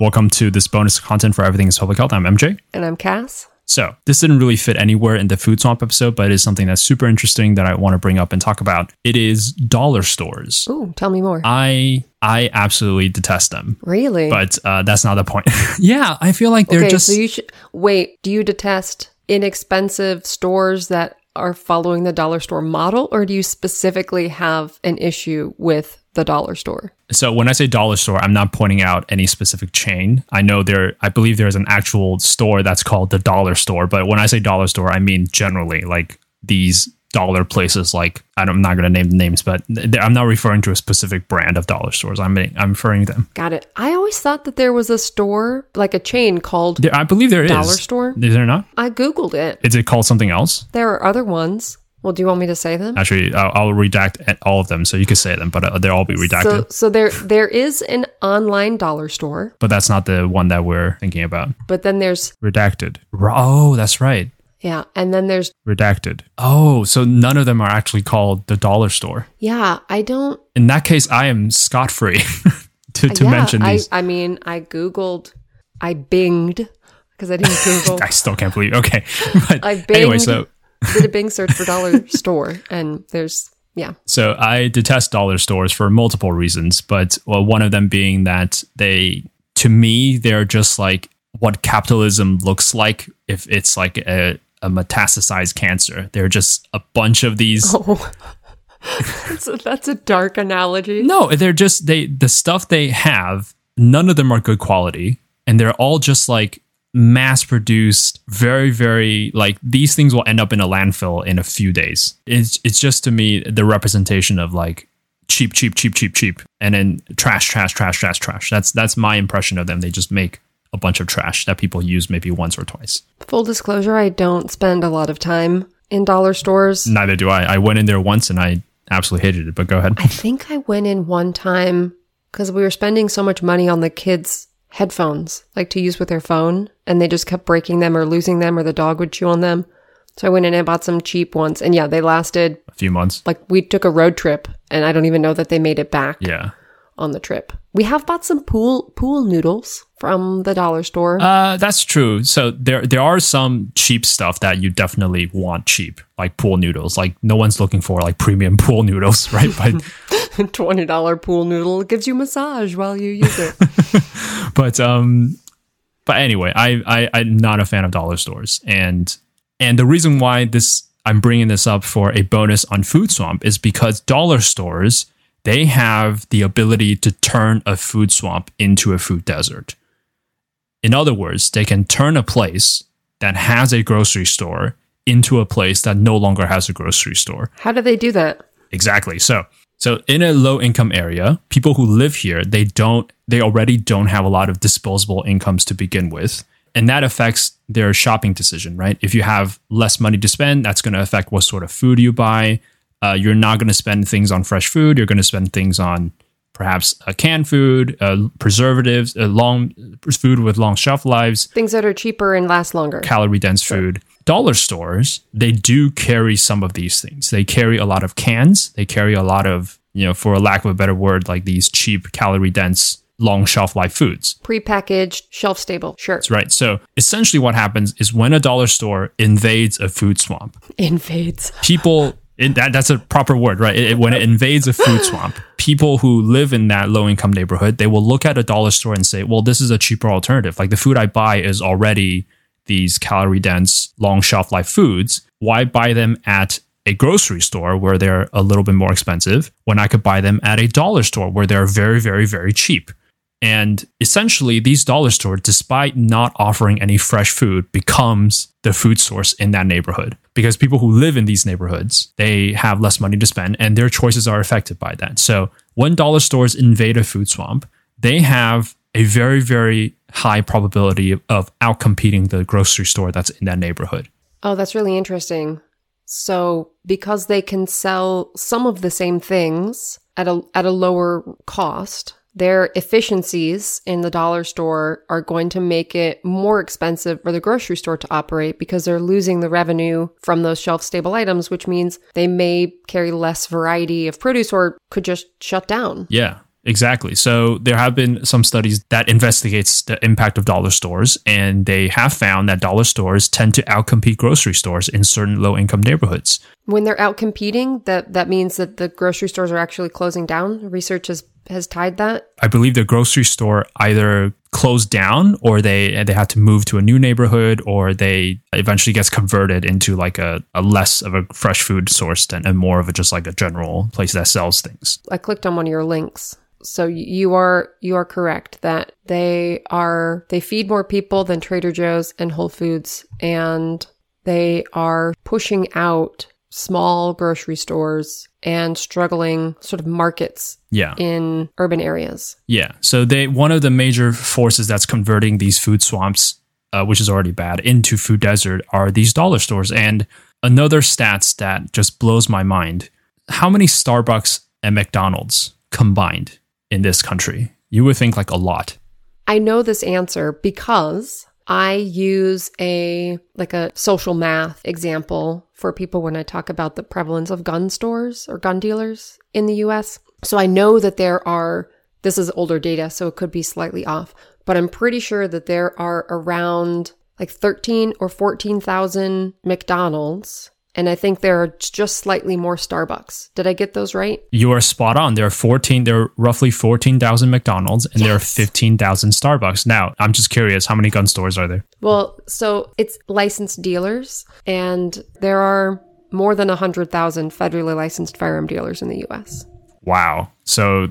Welcome to this bonus content for Everything is Public Health. I'm MJ. And I'm Cass. So, this didn't really fit anywhere in the food swamp episode, but it is something that's super interesting that I want to bring up and talk about. It is dollar stores. Ooh, tell me more. I I absolutely detest them. really? But uh, that's not the point. yeah, I feel like they're okay, just so you should wait. Do you detest inexpensive stores that are following the dollar store model, or do you specifically have an issue with the dollar store? So when I say dollar store, I'm not pointing out any specific chain. I know there, I believe there's an actual store that's called the dollar store. But when I say dollar store, I mean generally like these dollar places. Like I don't- I'm not going to name the names, but I'm not referring to a specific brand of dollar stores. I'm I'm referring to them. Got it. I always thought that there was a store, like a chain called. There, I believe there is Dollar store? Is there not? I googled it. Is it called something else? There are other ones. Well, do you want me to say them? Actually, I'll, I'll redact all of them so you can say them, but uh, they'll all be redacted. So, so there there is an online dollar store, but that's not the one that we're thinking about. but then there's Redacted. Oh, that's right. Yeah, and then there's Redacted. Oh, so none of them are actually called the dollar store. yeah. I don't In that case, I am scot free to, to yeah, mention I, these. I mean, I googled, I binged because I didn't Google. I still can't believe. Okay, but I anyway, binged, so did a Bing search for dollar store, and there's yeah, so I detest dollar stores for multiple reasons, but well, one of them being that they, to me, they're just like what capitalism looks like if it's like a, a metastasized cancer. They're just a bunch of these. oh, that's, a, that's a dark analogy. No, they're just they the stuff they have. None of them are good quality, and they're all just like mass produced. Very, very like these things will end up in a landfill in a few days. It's it's just to me the representation of like cheap, cheap, cheap, cheap, cheap, and then trash, trash, trash, trash, trash. That's that's my impression of them. They just make a bunch of trash that people use maybe once or twice. Full disclosure: I don't spend a lot of time in dollar stores. Neither do I. I went in there once and I absolutely hated it. But go ahead. I think I went in one time because we were spending so much money on the kids' headphones, like to use with their phone, and they just kept breaking them or losing them, or the dog would chew on them. So I went in and bought some cheap ones, and yeah, they lasted A few months. like we took a road trip, and I don't even know that they made it back Yeah. On the trip. We have bought some pool pool noodles from the dollar store. Uh, that's true. So there there are some cheap stuff that you definitely want cheap, like pool noodles. Like no one's looking for like premium pool noodles, right? But Twenty dollar pool noodle gives you massage while you use it. but um, but anyway, I, I I'm not a fan of dollar stores, and and the reason why this I'm bringing this up for a bonus on Food Swamp is because dollar stores they have the ability to turn a food swamp into a food desert. In other words, they can turn a place that has a grocery store into a place that no longer has a grocery store. How do they do that? Exactly. So, so in a low income area, people who live here, they don't, they already don't have a lot of disposable incomes to begin with. And that affects their shopping decision, right? If you have less money to spend, that's going to affect what sort of food you buy. Uh, you're not going to spend things on fresh food. You're going to spend things on perhaps uh, canned food, uh, preservatives, uh, long food with long shelf lives, Things that are cheaper and last longer. calorie dense food. Dollar stores, they do carry some of these things. They carry a lot of cans. They carry a lot of, you know, for a lack of a better word, like these cheap, calorie dense, long shelf life foods. Prepackaged, shelf stable. Sure. That's right. So essentially, what happens is when a dollar store invades a food swamp, Invades. people. It, that, that's a proper word, right? It- it- when it invades a food swamp, people who live in that low income neighborhood, they will look at a dollar store and say, well, this is a cheaper alternative. Like the food I buy is already these calorie dense, long shelf life foods. Why buy them at a grocery store where they're a little bit more expensive when I could buy them at a dollar store where they're very, very, very cheap? And essentially, these dollar stores, despite not offering any fresh food, becomes the food source in that neighborhood. Because people who live in these neighborhoods, they have less money to spend and their choices are affected by that. So when dollar stores invade a food swamp, they have a very, very high probability of, outcompeting the grocery store that's in that neighborhood. Oh, that's really interesting. So, because they can sell some of the same things at a at a lower cost, their efficiencies in the dollar store are going to make it more expensive for the grocery store to operate because they're losing the revenue from those shelf stable items, which means they may carry less variety of produce or could just shut down. Yeah. Exactly. So there have been some studies that investigates the impact of dollar stores, and they have found that dollar stores tend to outcompete grocery stores in certain low income neighborhoods. When they're out competing, that that means that the grocery stores are actually closing down. Research has has tied that. I believe the grocery store either closed down or they they had to move to a new neighborhood or they eventually gets converted into like a, a less of a fresh food source than and more of a just like a general place that sells things. I clicked on one of your links. So you are you are correct that they are they feed more people than Trader Joe's and Whole Foods and they are pushing out small grocery stores and struggling sort of markets Yeah. in urban areas. Yeah. So they one of the major forces that's converting these food swamps, uh, which is already bad, into food desert are these dollar stores. And another stats that just blows my mind: how many Starbucks and McDonald's combined in this country? You would think like a lot. I know this answer because I use a like a social math example for people when I talk about the prevalence of gun stores or gun dealers in the US. So I know that there are this is older data so it could be slightly off, but I'm pretty sure that there are around like 13 or 14,000 McDonald's and I think there are just slightly more Starbucks. Did I get those right? You are spot on. There are 14, there are roughly 14,000 McDonald's and there are Yes. 15,000 Starbucks. Now, I'm just curious, how many gun stores are there? Well, so it's licensed dealers, and there are more than 100,000 federally licensed firearm dealers in the US. Wow. So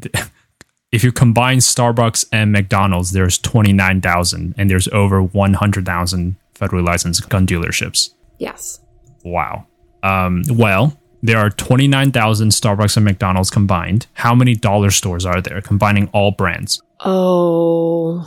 th- if you combine Starbucks and McDonald's, there's 29,000 and there's over 100,000 federally licensed gun dealerships. Yes. Wow. Um, well, there are 29,000 Starbucks and McDonald's combined. How many dollar stores are there combining all brands? Oh,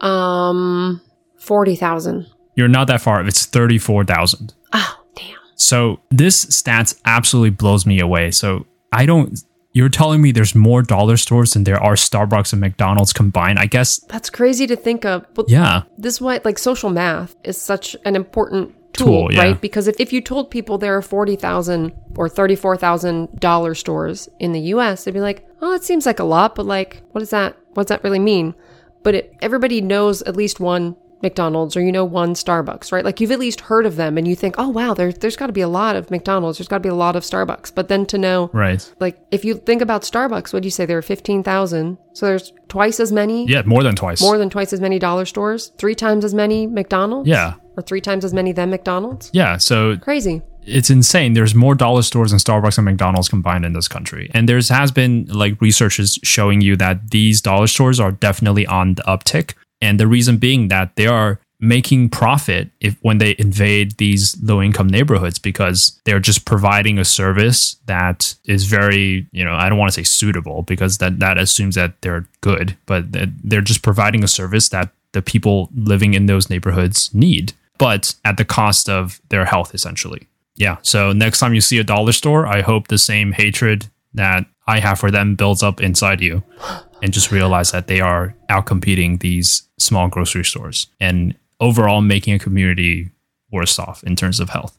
um, 40,000. You're not that far. It's 34,000. Oh, damn. So this stats absolutely blows me away. So I don't. You're telling me there's more dollar stores than there are Starbucks and McDonald's combined? I guess. That's crazy to think of. But Yeah. this is why, like, social math is such an important tool, Tool, yeah. right? Because if, if you told people there are 40,000 or 34,000 dollar stores in the US, they'd be like, oh, that seems like a lot, but like, what does that, what does that really mean? But it, everybody knows at least one McDonald's or you know one Starbucks, right? Like you've at least heard of them and you think, oh, wow, there, there's got to be a lot of McDonald's, there's got to be a lot of Starbucks. But then to know, Right. like, if you think about Starbucks, what do you say? There are 15,000. So there's twice as many, Yeah, more than twice. more than twice as many dollar stores, three times as many McDonald's yeah. or three times as many than McDonald's. Yeah. So Crazy. it's insane. There's more dollar stores than Starbucks and McDonald's combined in this country. And there's has been like researches showing you that these dollar stores are definitely on the uptick. And the reason being that they are making profit if when they invade these low income neighborhoods because they're just providing a service that is very, you know, I don't want to say suitable because that that assumes that they're good, but they're just providing a service that the people living in those neighborhoods need, but at the cost of their health essentially. Yeah. So next time you see a dollar store, I hope the same hatred that I have for them builds up inside you and just realize that they are outcompeting these small grocery stores and overall making a community worse off in terms of health.